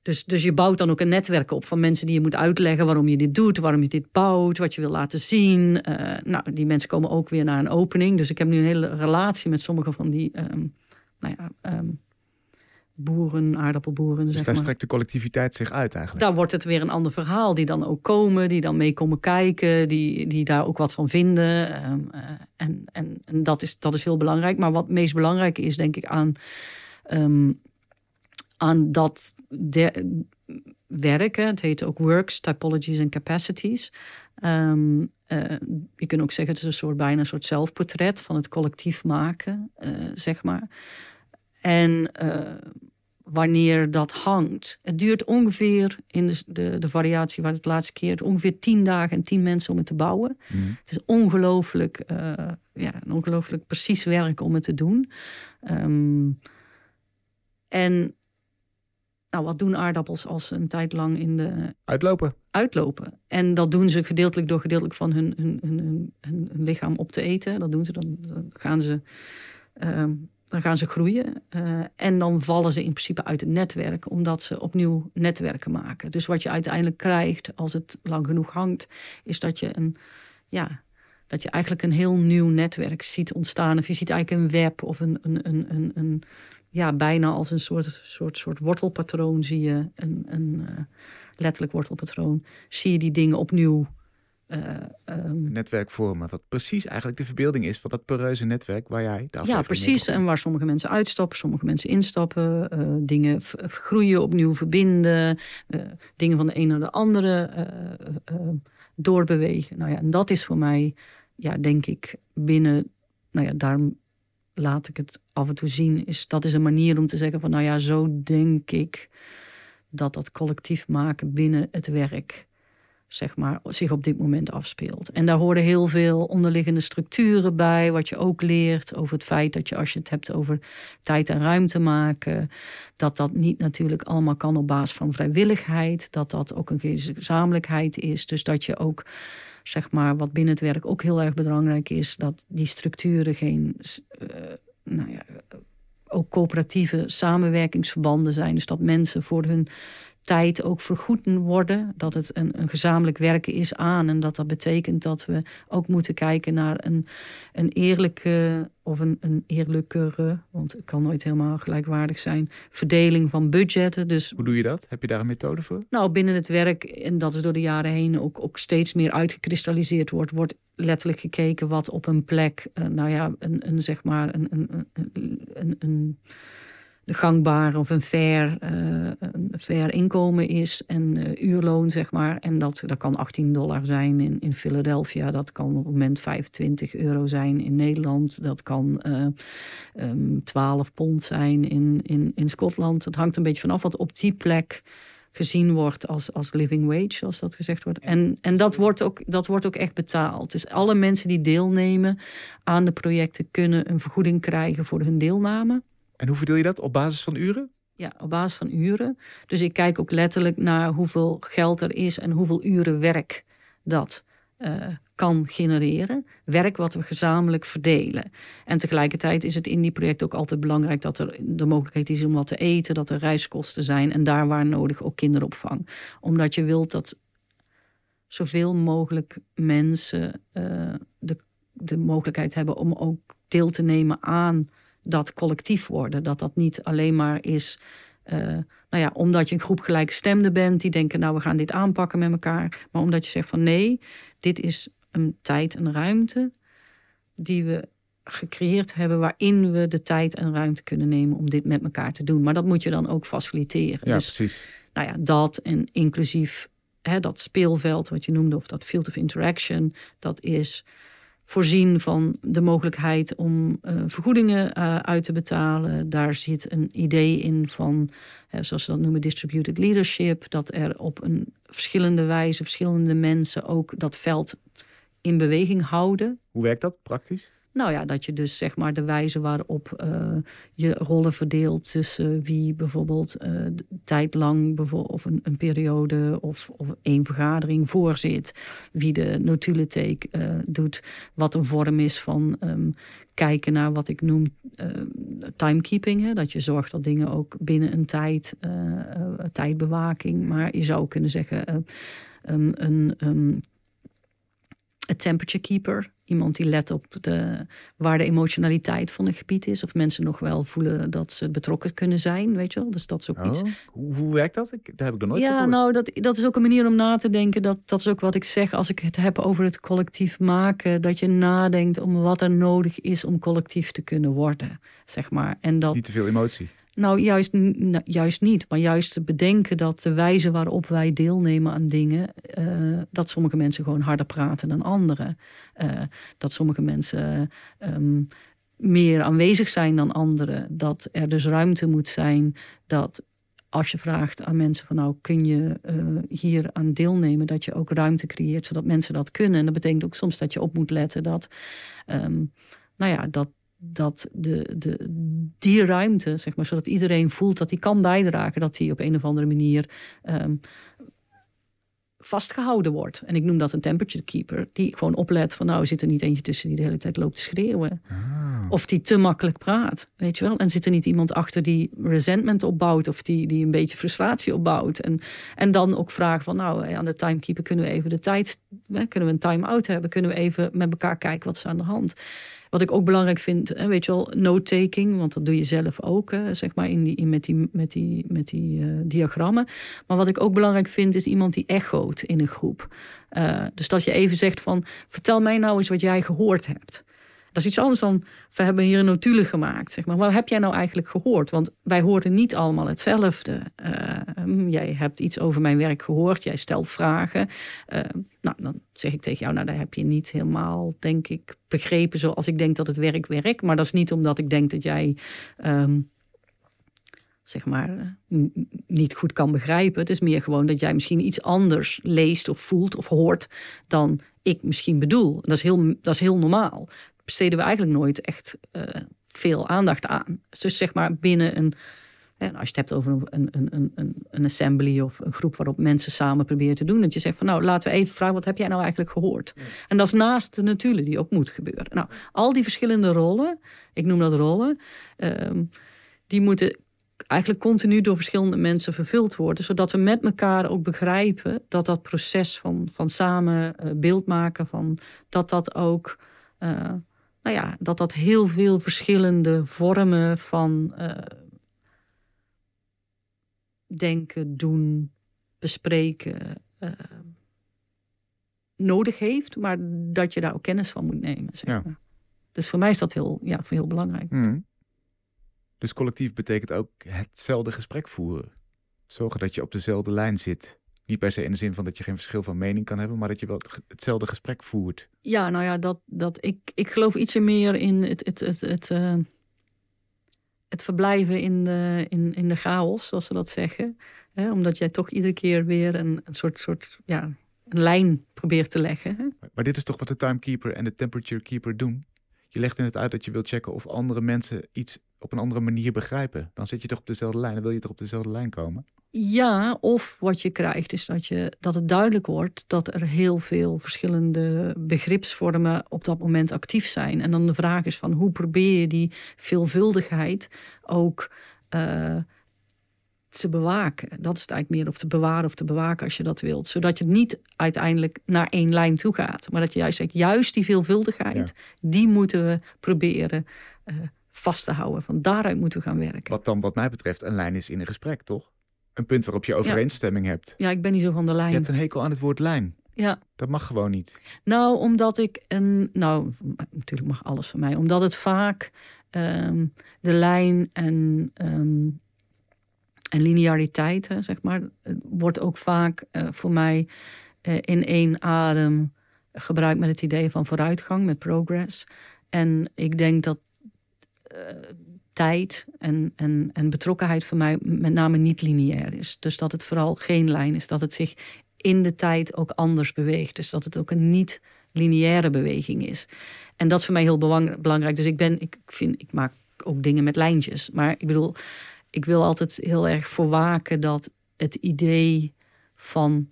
S2: Dus, dus je bouwt dan ook een netwerk op van mensen die je moet uitleggen waarom je dit doet, waarom je dit bouwt, wat je wil laten zien. Uh, nou, die mensen komen ook weer naar een opening. Dus ik heb nu een hele relatie met sommige van die um, nou ja, um, boeren, aardappelboeren.
S1: Dus
S2: zeg
S1: daar
S2: maar.
S1: strekt de collectiviteit zich uit eigenlijk.
S2: Daar wordt het weer een ander verhaal. Die dan ook komen, die dan mee komen kijken, die, die daar ook wat van vinden. Um, uh, en en, en dat, is, dat is heel belangrijk. Maar wat meest belangrijk is, denk ik, aan, um, aan dat de, werken. Het heet ook works, typologies en capacities. Um, uh, je kunt ook zeggen, het is een soort bijna een soort zelfportret van het collectief maken, uh, zeg maar. En uh, wanneer dat hangt, het duurt ongeveer in de, de, de variatie waar het laatste keer, ongeveer tien dagen en tien mensen om het te bouwen. Mm. Het is ongelooflijk, ja, een ongelooflijk precies werk om het te doen. Um, en nou, wat doen aardappels als ze een tijd lang in de...
S1: Uitlopen.
S2: Uitlopen. En dat doen ze gedeeltelijk door gedeeltelijk van hun, hun, hun, hun, hun lichaam op te eten. Dat doen ze, dan, dan gaan ze... Uh, dan gaan ze groeien uh, en dan vallen ze in principe uit het netwerk, omdat ze opnieuw netwerken maken. Dus wat je uiteindelijk krijgt als het lang genoeg hangt, is dat je een, ja, dat je eigenlijk een heel nieuw netwerk ziet ontstaan. Of je ziet eigenlijk een web of een, een, een, een, ja, bijna als een soort, soort, soort wortelpatroon zie je, een, een uh, letterlijk wortelpatroon, zie je die dingen opnieuw
S1: um, netwerk vormen, wat precies eigenlijk de verbeelding is van dat poreuze netwerk waar jij
S2: de Ja, precies. En waar sommige mensen uitstappen, sommige mensen instappen, uh, dingen groeien, opnieuw verbinden, uh, dingen van de een naar de andere doorbewegen. Nou ja, en dat is voor mij, ja, denk ik, binnen, nou ja, daar laat ik het af en toe zien, is dat is een manier om te zeggen van, nou ja, zo denk ik dat dat collectief maken binnen het werk zeg maar, zich op dit moment afspeelt. En daar horen heel veel onderliggende structuren bij, wat je ook leert over het feit dat je als je het hebt over tijd en ruimte maken, dat dat niet natuurlijk allemaal kan op basis van vrijwilligheid, dat dat ook een gezamenlijkheid is. Dus dat je ook, zeg maar, wat binnen het werk ook heel erg belangrijk is, dat die structuren geen, uh, nou ja, ook coöperatieve samenwerkingsverbanden zijn. Dus dat mensen voor hun tijd ook vergoeden worden. Dat het een, een gezamenlijk werken is aan. En dat dat betekent dat we ook moeten kijken naar een, een eerlijke of een, een eerlijkere, want het kan nooit helemaal gelijkwaardig zijn, verdeling van budgetten. Dus,
S1: Hoe doe je dat? Heb je daar een methode voor?
S2: Nou, binnen het werk, en dat is door de jaren heen ook, ook steeds meer uitgekristalliseerd wordt, wordt letterlijk gekeken wat op een plek, uh, nou ja, een, een zeg maar, een, een, een, een gangbaar of een fair, uh, een fair inkomen is en uh, uurloon, zeg maar. En dat, dat kan 18 dollar zijn in, in Philadelphia. Dat kan op het moment 25 euro zijn in Nederland. Dat kan uh, um, 12 pond zijn in, in, in Schotland. Het hangt een beetje vanaf wat op die plek gezien wordt als, als living wage, zoals dat gezegd wordt. En, en dat, wordt ook, dat wordt ook echt betaald. Dus alle mensen die deelnemen aan de projecten kunnen een vergoeding krijgen voor hun deelname.
S1: En hoe verdeel je dat? Op basis van uren?
S2: Ja, op basis van uren. Dus ik kijk ook letterlijk naar hoeveel geld er is en hoeveel uren werk dat uh, kan genereren. Werk wat we gezamenlijk verdelen. En tegelijkertijd is het in die project ook altijd belangrijk dat er de mogelijkheid is om wat te eten, dat er reiskosten zijn en daar waar nodig ook kinderopvang. Omdat je wilt dat zoveel mogelijk mensen uh, de, de mogelijkheid hebben om ook deel te nemen aan dat collectief worden. Dat dat niet alleen maar is. Uh, nou ja, omdat je een groep gelijkstemden bent die denken, nou we gaan dit aanpakken met elkaar. Maar omdat je zegt van nee, dit is een tijd en ruimte die we gecreëerd hebben waarin we de tijd en ruimte kunnen nemen om dit met elkaar te doen. Maar dat moet je dan ook faciliteren.
S1: Ja, dus, precies.
S2: Nou ja, dat en inclusief hè, dat speelveld wat je noemde, of dat field of interaction, dat is voorzien van de mogelijkheid om uh, vergoedingen uh, uit te betalen. Daar zit een idee in van, uh, zoals ze dat noemen, distributed leadership. Dat er op een verschillende wijze verschillende mensen ook dat veld in beweging houden.
S1: Hoe werkt dat praktisch?
S2: Nou ja, dat je dus zeg maar de wijze waarop uh, je rollen verdeelt tussen wie bijvoorbeeld uh, tijdlang bijvoorbeeld, of een, een, periode of, of één vergadering voorzit, wie de notulentheek uh, doet, wat een vorm is van um, kijken naar wat ik noem timekeeping. Hè? Dat je zorgt dat dingen ook binnen een tijd, tijdbewaking, maar je zou kunnen zeggen um, een. Um, een temperature keeper. Iemand die let op de, waar de emotionaliteit van een gebied is. Of mensen nog wel voelen dat ze betrokken kunnen zijn. Weet je wel? Dus dat is ook oh, iets.
S1: Hoe, hoe, werkt dat? Ik, daar heb ik nog nooit
S2: Ja, nou, dat, dat is ook een manier om na te denken. Dat, dat is ook wat ik zeg als ik het heb over het collectief maken. Dat je nadenkt om wat er nodig is om collectief te kunnen worden. Zeg maar. En dat,
S1: Niet te veel emotie.
S2: Nou, juist, juist niet. Maar juist te bedenken dat de wijze waarop wij deelnemen aan dingen, uh, dat sommige mensen gewoon harder praten dan anderen. Uh, dat sommige mensen um, meer aanwezig zijn dan anderen. Dat er dus ruimte moet zijn dat als je vraagt aan mensen van nou kun je uh, hier aan deelnemen, dat je ook ruimte creëert zodat mensen dat kunnen. En dat betekent ook soms dat je op moet letten dat, um, nou ja, dat dat de, de, die ruimte, zeg maar, zodat iedereen voelt dat hij kan bijdragen, dat hij op een of andere manier um, vastgehouden wordt. En ik noem dat een temperature keeper, die gewoon oplet van nou zit er niet eentje tussen die de hele tijd loopt te schreeuwen. Ah. Of die te makkelijk praat, weet je wel. En zit er niet iemand achter die resentment opbouwt of die, die een beetje frustratie opbouwt. En, en dan ook vragen van nou aan de timekeeper kunnen we even de tijd, kunnen we een time-out hebben, kunnen we even met elkaar kijken wat is aan de hand. Wat ik ook belangrijk vind, hè, weet je wel, note-taking, want dat doe je zelf ook, zeg maar, in die, in, met die, met die, met die uh, diagrammen. Maar wat ik ook belangrijk vind, is iemand die echoot in een groep. Uh, dus dat je even zegt van, vertel mij nou eens wat jij gehoord hebt. Dat is iets anders dan, we hebben hier een notulen gemaakt. Zeg maar. Wat heb jij nou eigenlijk gehoord? Want wij horen niet allemaal hetzelfde. Uh, jij hebt iets over mijn werk gehoord, jij stelt vragen. Uh, nou, dan zeg ik tegen jou, nou, daar heb je niet helemaal, denk ik, begrepen zoals ik denk dat het werk werkt. Maar dat is niet omdat ik denk dat jij... Um, zeg maar, niet goed kan begrijpen. Het is meer gewoon dat jij misschien iets anders leest of voelt of hoort dan ik misschien bedoel. Dat is heel, dat is heel normaal besteden we eigenlijk nooit echt uh, veel aandacht aan. Dus zeg maar binnen een. als je het hebt over een, een, een, een, assembly of een groep waarop mensen samen proberen te doen. Dat je zegt van nou laten we even vragen, wat heb jij nou eigenlijk gehoord? En dat is naast de natuurlijk die ook moet gebeuren. Nou, al die verschillende rollen, ik noem dat rollen, um, die moeten eigenlijk continu door verschillende mensen vervuld worden. Zodat we met elkaar ook begrijpen dat dat proces van, van samen uh, beeld maken, van, dat dat ook uh, nou ja, dat dat heel veel verschillende vormen van uh, denken, doen, bespreken uh, nodig heeft, maar dat je daar ook kennis van moet nemen. Zeg maar. ja. Dus voor mij is dat heel, ja, heel belangrijk.
S1: Mm. Dus collectief betekent ook hetzelfde gesprek voeren. Zorgen dat je op dezelfde lijn zit. Niet per se in de zin van dat je geen verschil van mening kan hebben, maar dat je wel hetzelfde gesprek voert.
S2: Ja, nou ja, dat, dat, ik, ik geloof iets meer in het, het, het, het, uh, het verblijven in de, in, in de chaos, zoals ze dat zeggen. Hè? Omdat jij toch iedere keer weer een, een soort, soort ja, een lijn probeert te leggen. Hè?
S1: Maar dit is toch wat de timekeeper en de temperature keeper doen? Je legt in het uit dat je wilt checken of andere mensen iets op een andere manier begrijpen. Dan zit je toch op dezelfde lijn, dan wil je toch op dezelfde lijn komen?
S2: Ja, of wat je krijgt is dat, je, dat het duidelijk wordt dat er heel veel verschillende begripsvormen op dat moment actief zijn. En dan de vraag is van hoe probeer je die veelvuldigheid ook uh, te bewaken. Dat is het eigenlijk meer of te bewaren of te bewaken als je dat wilt. Zodat je niet uiteindelijk naar één lijn toe gaat. Maar dat je juist zegt, juist die veelvuldigheid, die moeten we proberen uh, vast te houden. Van daaruit moeten we gaan werken.
S1: Wat dan wat mij betreft een lijn is in een gesprek, toch? Een punt waarop je overeenstemming hebt.
S2: Ja, ik ben niet zo van de lijn.
S1: Je hebt een hekel aan het woord lijn.
S2: Ja.
S1: Dat mag gewoon niet.
S2: Nou, omdat ik een. Nou, natuurlijk mag alles van mij. Omdat het vaak um, de lijn en. Um, en lineariteit, hè, zeg maar, wordt ook vaak uh, voor mij uh, in één adem gebruikt met het idee van vooruitgang, met progress. En ik denk dat uh, tijd en, en, en betrokkenheid voor mij met name niet lineair is. Dus dat het vooral geen lijn is, dat het zich in de tijd ook anders beweegt. Dus dat het ook een niet lineaire beweging is. En dat is voor mij heel belangrijk. Dus ik ben, ik vind, ik maak ook dingen met lijntjes. Maar ik bedoel, ik wil altijd heel erg voor waken dat het idee van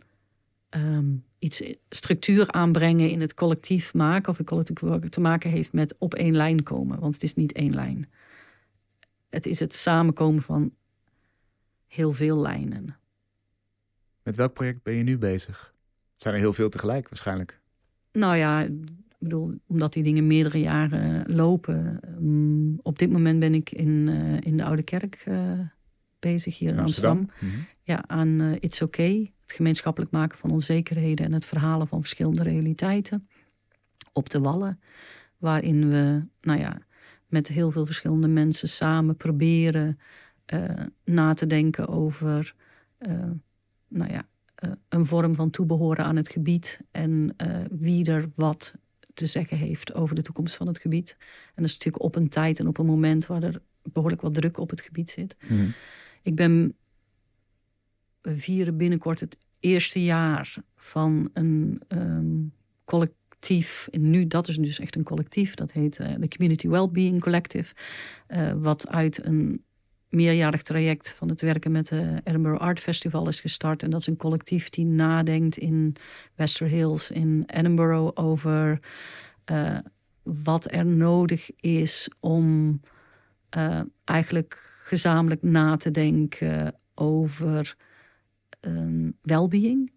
S2: um, iets structuur aanbrengen in het collectief maken of in collectief te maken heeft met op één lijn komen. Want het is niet één lijn. Het is het samenkomen van heel veel lijnen.
S1: Met welk project ben je nu bezig? Zijn er heel veel tegelijk waarschijnlijk?
S2: Nou ja, ik bedoel, omdat die dingen meerdere jaren lopen. Um, op dit moment ben ik in, uh, in de Oude Kerk uh, bezig hier in Amsterdam. Amsterdam. Mm -hmm. Ja, aan uh, It's Okay. Het gemeenschappelijk maken van onzekerheden en het verhalen van verschillende realiteiten. Op de Wallen, waarin we, nou ja, met heel veel verschillende mensen samen proberen uh, na te denken over uh, nou ja, uh, een vorm van toebehoren aan het gebied en wie er wat te zeggen heeft over de toekomst van het gebied. En dat is natuurlijk op een tijd en op een moment waar er behoorlijk wat druk op het gebied zit.
S1: Mm.
S2: Ik ben we vieren binnenkort het eerste jaar van een um, collectief nu, dat is dus echt een collectief. Dat heet uh, de Community Wellbeing Collective. Uh, wat uit een meerjarig traject van het werken met de Edinburgh Art Festival is gestart. En dat is een collectief die nadenkt in Wester Hills in Edinburgh over uh, wat er nodig is om eigenlijk gezamenlijk na te denken over um, wellbeing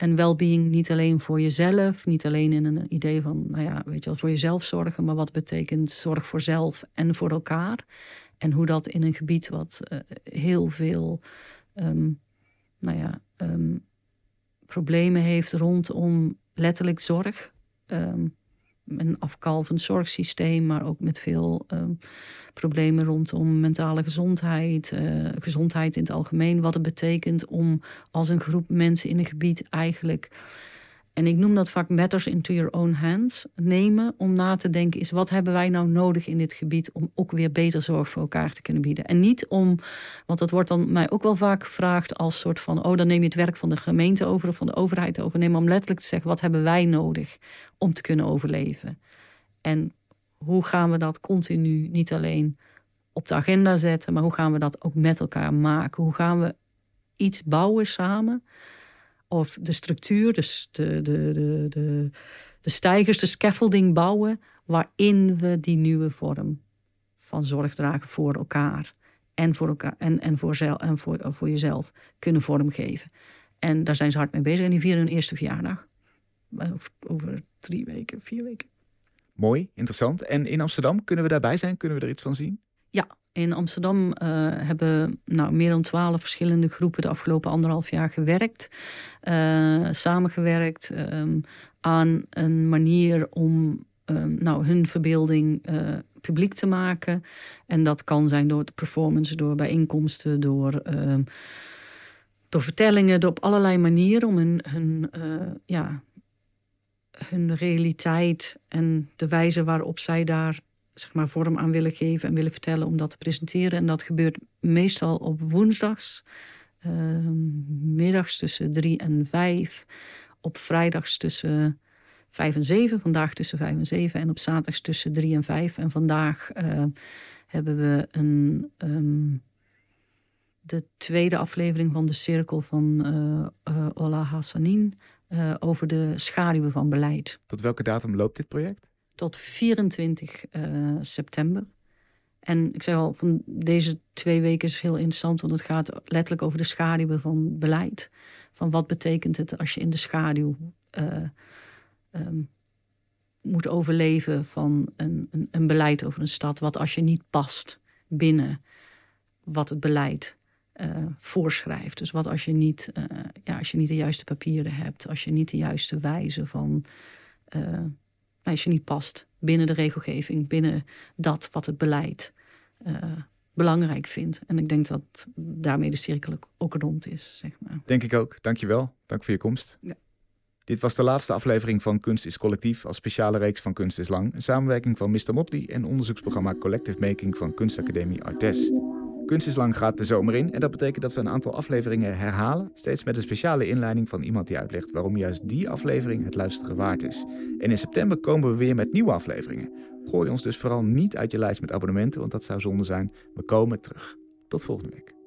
S2: en well-being niet alleen voor jezelf, niet alleen in een idee van, nou ja, weet je wel, voor jezelf zorgen, maar wat betekent zorg voor zelf en voor elkaar. En hoe dat in een gebied wat uh, heel veel, um, nou ja, um, problemen heeft rondom letterlijk zorg. Um, een afkalvend zorgsysteem, maar ook met veel um, problemen rondom mentale gezondheid, uh, gezondheid in het algemeen. Wat het betekent om als een groep mensen in een gebied eigenlijk en ik noem dat vaak matters into your own hands. Nemen om na te denken is wat hebben wij nou nodig in dit gebied om ook weer beter zorg voor elkaar te kunnen bieden. En niet om, want dat wordt dan mij ook wel vaak gevraagd als soort van, oh dan neem je het werk van de gemeente over of van de overheid over. Nee, maar om letterlijk te zeggen wat hebben wij nodig om te kunnen overleven. En hoe gaan we dat continu niet alleen op de agenda zetten, maar hoe gaan we dat ook met elkaar maken? Hoe gaan we iets bouwen samen? Of de structuur, dus de, de, de, de, de stijgers, de scaffolding bouwen, waarin we die nieuwe vorm van zorg dragen voor elkaar en voor, elkaar, en, en, voor, zelf, en voor, voor jezelf kunnen vormgeven. En daar zijn ze hard mee bezig en die vieren hun eerste verjaardag. Over drie weken, vier weken.
S1: Mooi, interessant. En in Amsterdam, kunnen we daarbij zijn? Kunnen we er iets van zien?
S2: Ja, in Amsterdam uh, hebben nou, meer dan twaalf verschillende groepen de afgelopen anderhalf jaar gewerkt. Uh, samengewerkt um, aan een manier om um, nou, hun verbeelding uh, publiek te maken. En dat kan zijn door de performance, door bijeenkomsten, door, um, door vertellingen, door op allerlei manieren om hun, hun, ja, hun realiteit en de wijze waarop zij daar zeg maar, vorm aan willen geven en willen vertellen om dat te presenteren. En dat gebeurt meestal op woensdags, uh, middags tussen drie en vijf, op vrijdags tussen vijf en zeven, vandaag tussen vijf en zeven en op zaterdags tussen drie en vijf. En vandaag uh, hebben we een, um, de tweede aflevering van de cirkel van uh, Ola Hassanin over de schaduwen van beleid.
S1: Tot welke datum loopt dit project?
S2: Tot 24 uh, eh, september. En ik zeg al, van deze twee weken is heel interessant, want het gaat letterlijk over de schaduwen van beleid. Van wat betekent het als je in de schaduw uh, um, moet overleven van een, een, een, beleid over een stad. Wat als je niet past binnen wat het beleid uh, voorschrijft. Dus wat als je, niet, ja, als je niet de juiste papieren hebt, als je niet de juiste wijze van als je niet past binnen de regelgeving, binnen dat wat het beleid uh, belangrijk vindt. En ik denk dat daarmee de cirkel ook rond is. Zeg maar.
S1: Denk ik ook. Dankjewel. Dank voor je komst. Ja. Dit was de laatste aflevering van Kunst is Collectief als speciale reeks van Kunst is Lang. Een samenwerking van Mr. Motley en onderzoeksprogramma Collective Making van Kunstacademie Artes. Kunst is lang gaat de zomer in en dat betekent dat we een aantal afleveringen herhalen, steeds met een speciale inleiding van iemand die uitlegt waarom juist die aflevering het luisteren waard is. En in september komen we weer met nieuwe afleveringen. Gooi ons dus vooral niet uit je lijst met abonnementen, want dat zou zonde zijn. We komen terug. Tot volgende week.